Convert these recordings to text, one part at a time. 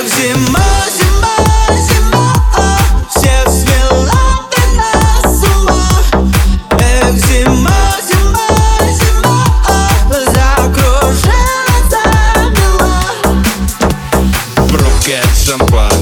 Эх, зима, зима, зима Всех свела ты на с ума Эх, зима, зима, зима Закружила, замела В руке шампан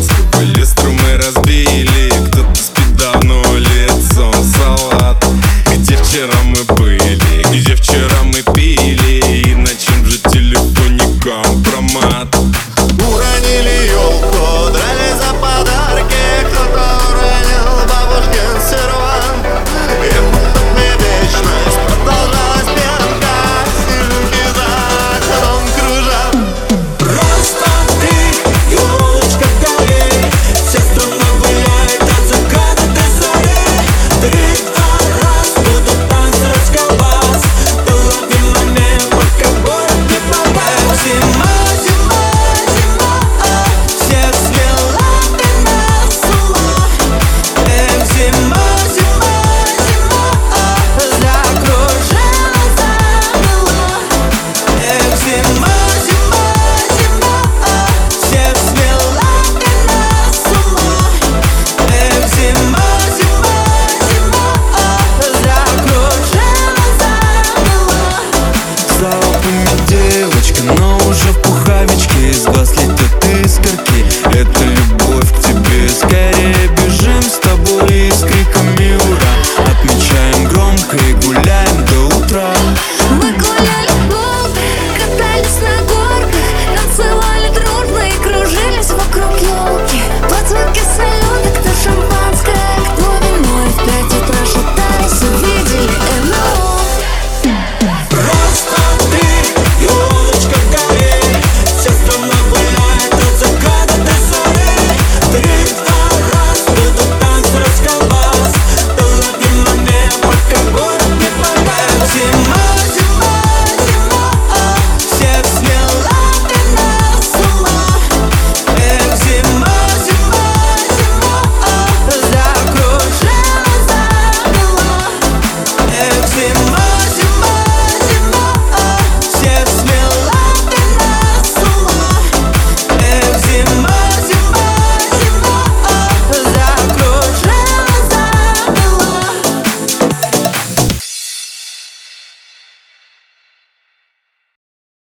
it. девочка, но уже в